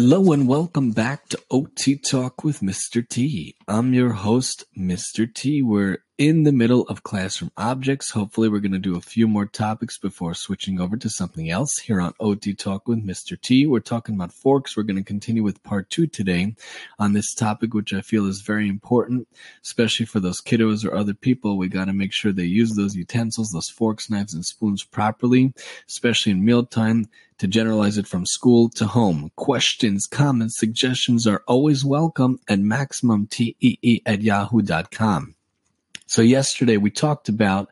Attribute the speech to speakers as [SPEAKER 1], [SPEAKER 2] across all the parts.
[SPEAKER 1] Hello and welcome back to OT Talk with Mr. T. I'm your host, Mr. T. We're in the middle of classroom objects. Hopefully, we're going to do a few more topics before switching over to something else here on OT Talk with Mr. T. We're talking about forks. We're going to continue with part two today on this topic, which I feel is very important, especially for those kiddos or other people. We got to make sure they use those utensils, those forks, knives, and spoons properly, especially in mealtime to generalize it from school to home. Questions, comments, suggestions are always welcome at MaximumTEE at yahoo.com. So yesterday we talked about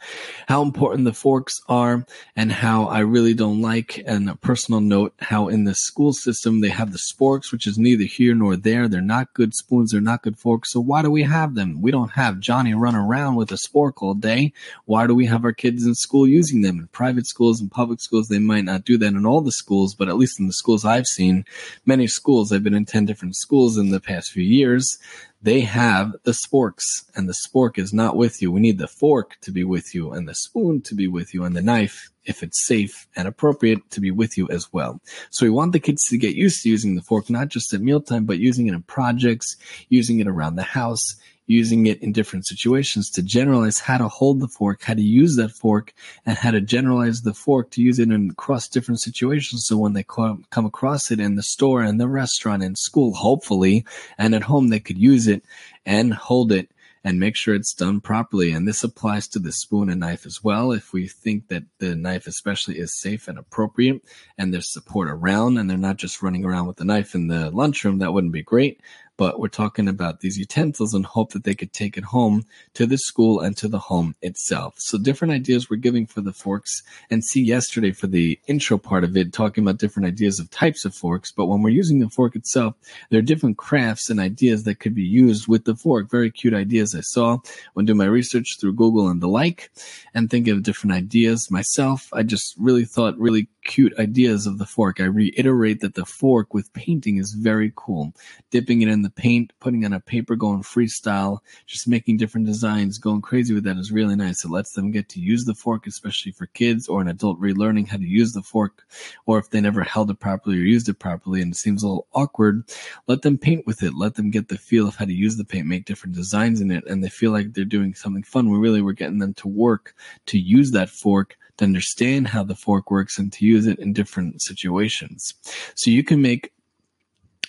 [SPEAKER 1] how important the forks are and how I really don't like, and a personal note, how in the school system they have the sporks, which is neither here nor there. They're not good spoons. They're not good forks. So why do we have them? We don't have Johnny run around with a spork all day. Why do we have our kids in school using them? In private schools and public schools, they might not do that in all the schools, but at least in the schools I've seen, many schools, I've been in 10 different schools in the past few years, they have the sporks and the spork is not with you. We need the fork to be with you and the spoon to be with you and the knife, if it's safe and appropriate, to be with you as well. So we want the kids to get used to using the fork, not just at mealtime, but using it in projects, using it around the house, using it in different situations to generalize how to hold the fork, how to use that fork, and how to generalize the fork to use it in across different situations. So when they come across it in the store and the restaurant and school, hopefully, and at home, they could use it and hold it and make sure it's done properly. And this applies to the spoon and knife as well. If we think that the knife, especially, is safe and appropriate and there's support around and they're not just running around with the knife in the lunchroom, that wouldn't be great but we're talking about these utensils and hope that they could take it home to the school and to the home itself. So different ideas we're giving for the forks and see yesterday for the intro part of it, talking about different ideas of types of forks. But when we're using the fork itself, there are different crafts and ideas that could be used with the fork. Very cute ideas I saw when doing my research through Google and the like and thinking of different ideas myself. I just really thought really cute ideas of the fork. I reiterate that the fork with painting is very cool. Dipping it in the paint, putting on a paper, going freestyle, just making different designs, going crazy with that is really nice. It lets them get to use the fork, especially for kids or an adult relearning how to use the fork, or if they never held it properly or used it properly and it seems a little awkward, let them paint with it. Let them get the feel of how to use the paint, make different designs in it, and they feel like they're doing something fun. We really were getting them to work to use that fork to understand how the fork works and to use it in different situations. So you can make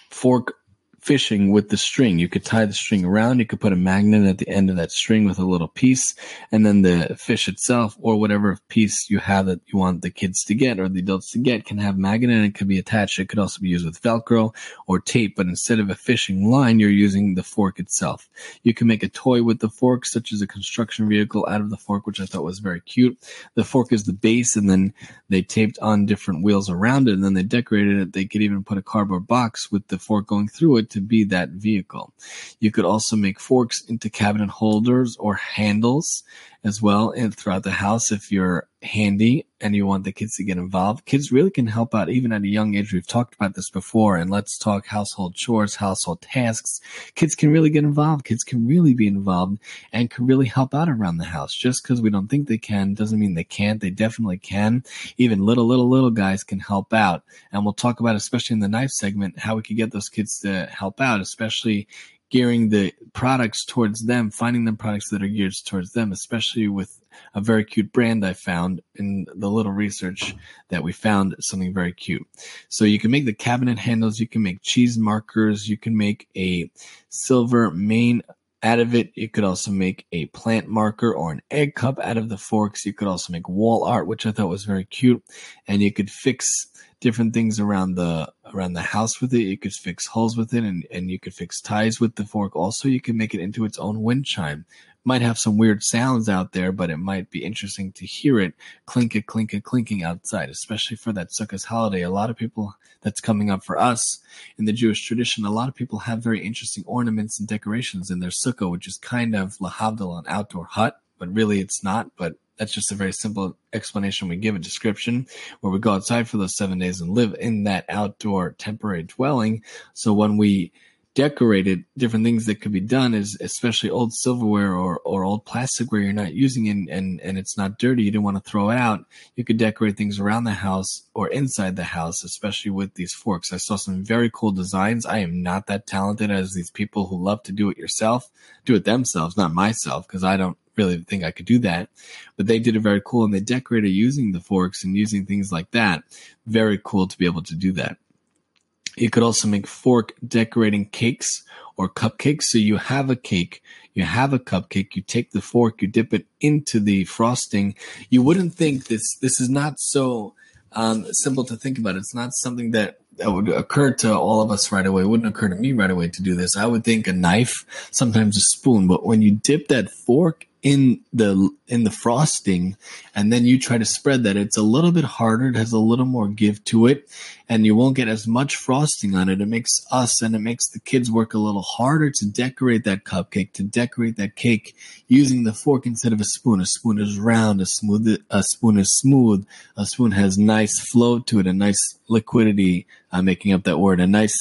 [SPEAKER 1] fork fishing with the string. You could tie the string around. You could put a magnet at the end of that string with a little piece, and then the fish itself or whatever piece you have that you want the kids to get or the adults to get can have magnet and it could be attached. It could also be used with Velcro or tape, but instead of a fishing line, you're using the fork itself. You can make a toy with the fork, such as a construction vehicle out of the fork, which I thought was very cute. The fork is the base, and then they taped on different wheels around it, and then they decorated it. They could even put a cardboard box with the fork going through it to be that vehicle. You could also make forks into cabinet holders or handles as well and throughout the house if you're handy and you want the kids to get involved. Kids really can help out even at a young age. We've talked about this before and let's talk household chores, household tasks. Kids can really get involved. Kids can really be involved and can really help out around the house. Just because we don't think they can doesn't mean they can't. They definitely can. Even little, little, little guys can help out. And we'll talk about, especially in the knife segment, how we could get those kids to help out, especially gearing the products towards them, finding them products that are geared towards them, especially with a very cute brand I found in the little research that we found something very cute. So you can make the cabinet handles, you can make cheese markers, you can make a silver main out of it. You could also make a plant marker or an egg cup out of the forks. You could also make wall art, which I thought was very cute. And you could fix different things around the around the house with it. You could fix holes with it, and and you could fix ties with the fork. Also, you can make it into its own wind chime. Might have some weird sounds out there, but it might be interesting to hear it clink it, clink it, clinking outside, especially for that Sukkot holiday. A lot of people that's coming up for us in the Jewish tradition. A lot of people have very interesting ornaments and decorations in their sukkah, which is kind of lahavdil, an outdoor hut, but really it's not. But that's just a very simple explanation. We give a description where we go outside for those seven days and live in that outdoor temporary dwelling. So when we decorated, different things that could be done is especially old silverware or, or old plasticware you're not using and, and, and it's not dirty. You don't want to throw it out. You could decorate things around the house or inside the house, especially with these forks. I saw some very cool designs. I am not that talented as these people who love to do it yourself, do it themselves, not myself, because I don't really think I could do that. But they did it very cool and they decorated using the forks and using things like that. Very cool to be able to do that. You could also make fork decorating cakes or cupcakes. So you have a cake, you have a cupcake, you take the fork, you dip it into the frosting. You wouldn't think this, this is not so um, simple to think about. It's not something that that would occur to all of us right away. It wouldn't occur to me right away to do this. I would think a knife, sometimes a spoon, but when you dip that fork in the in the frosting and then you try to spread that it's a little bit harder it has a little more give to it and you won't get as much frosting on it it makes us and it makes the kids work a little harder to decorate that cupcake to decorate that cake using the fork instead of a spoon a spoon is round a smooth a spoon is smooth a spoon has nice flow to it a nice liquidity I'm making up that word, a nice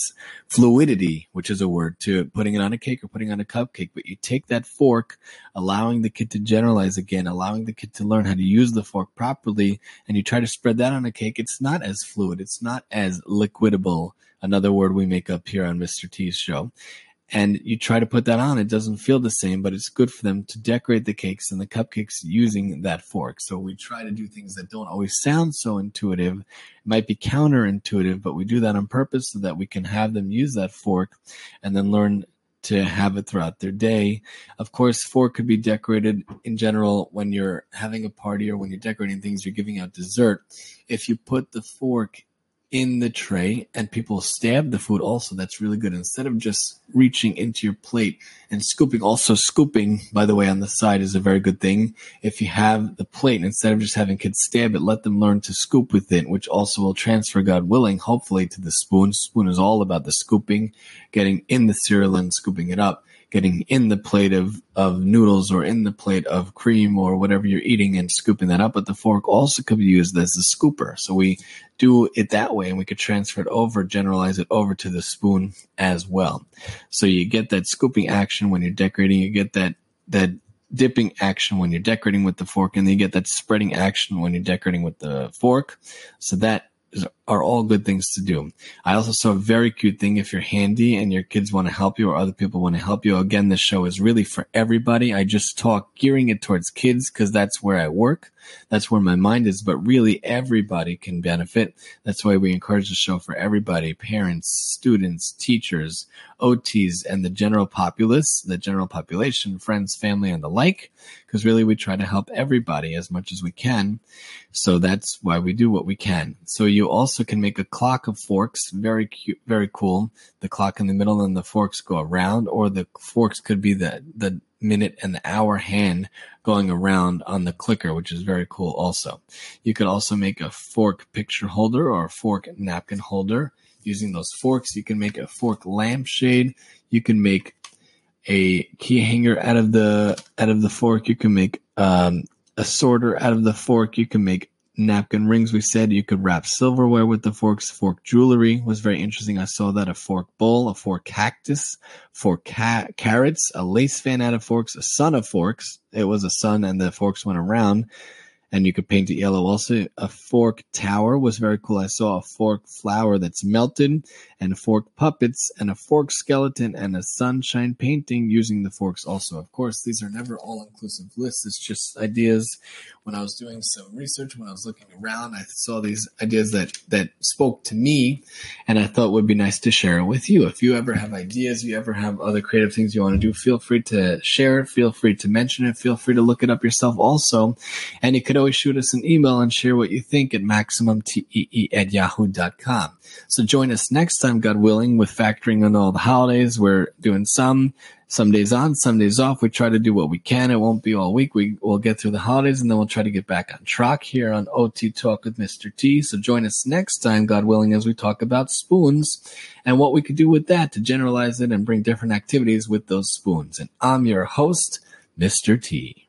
[SPEAKER 1] fluidity, which is a word to putting it on a cake or putting on a cupcake. But you take that fork, allowing the kid to generalize again, allowing the kid to learn how to use the fork properly, and you try to spread that on a cake. It's not as fluid. It's not liquidable. Another word we make up here on Mr. T's show and you try to put that on, it doesn't feel the same, but it's good for them to decorate the cakes and the cupcakes using that fork. So we try to do things that don't always sound so intuitive. It might be counterintuitive, but we do that on purpose so that we can have them use that fork and then learn to have it throughout their day. Of course, fork could be decorated in general when you're having a party or when you're decorating things, you're giving out dessert. If you put the fork in the tray and people stab the food also. That's really good. Instead of just reaching into your plate and scooping also scooping by the way on the side is a very good thing. If you have the plate instead of just having kids stab it let them learn to scoop with it which also will transfer god willing hopefully to the spoon. Spoon is all about the scooping getting in the cereal and scooping it up getting in the plate of, of noodles or in the plate of cream or whatever you're eating and scooping that up. But the fork also could be used as a scooper. So we do it that way and we could transfer it over, generalize it over to the spoon as well. So you get that scooping action when you're decorating. You get that, that dipping action when you're decorating with the fork and then you get that spreading action when you're decorating with the fork. So that are all good things to do. I also saw a very cute thing if you're handy and your kids want to help you or other people want to help you. Again, this show is really for everybody. I just talk gearing it towards kids because that's where I work. That's where my mind is, but really everybody can benefit. That's why we encourage the show for everybody, parents, students, teachers, OTs, and the general populace, the general population, friends, family, and the like, because really we try to help everybody as much as we can. So that's why we do what we can. So you also also can make a clock of forks. Very cute, very cool. The clock in the middle and the forks go around, or the forks could be the, the minute and the hour hand going around on the clicker, which is very cool also. You could also make a fork picture holder or a fork napkin holder using those forks. You can make a fork lampshade. You can make a key hanger out of the out of the fork. You can make um, a sorter out of the fork. You can make napkin rings. We said you could wrap silverware with the forks. Fork jewelry was very interesting. I saw that a fork bowl, a fork cactus, fork ca- carrots, a lace fan out of forks, a sun of forks. It was a sun and the forks went around and you could paint it yellow. Also, a fork tower was very cool. I saw a fork flower that's melted and fork puppets and a fork skeleton and a sunshine painting using the forks also. Of course, these are never all inclusive lists. It's just ideas. When I was doing some research, when I was looking around, I saw these ideas that, that spoke to me and I thought would be nice to share it with you. If you ever have ideas, you ever have other creative things you want to do, feel free to share it. Feel free to mention it. Feel free to look it up yourself also. And you could always shoot us an email and share what you think at maximumtee at yahoo.com. So join us next time, God willing, with factoring in all the holidays. We're doing some, some days on, some days off. We try to do what we can. It won't be all week. We will get through the holidays and then we'll try to get back on track here on OT Talk with Mr. T. So join us next time, God willing, as we talk about spoons and what we could do with that to generalize it and bring different activities with those spoons. And I'm your host, Mr. T.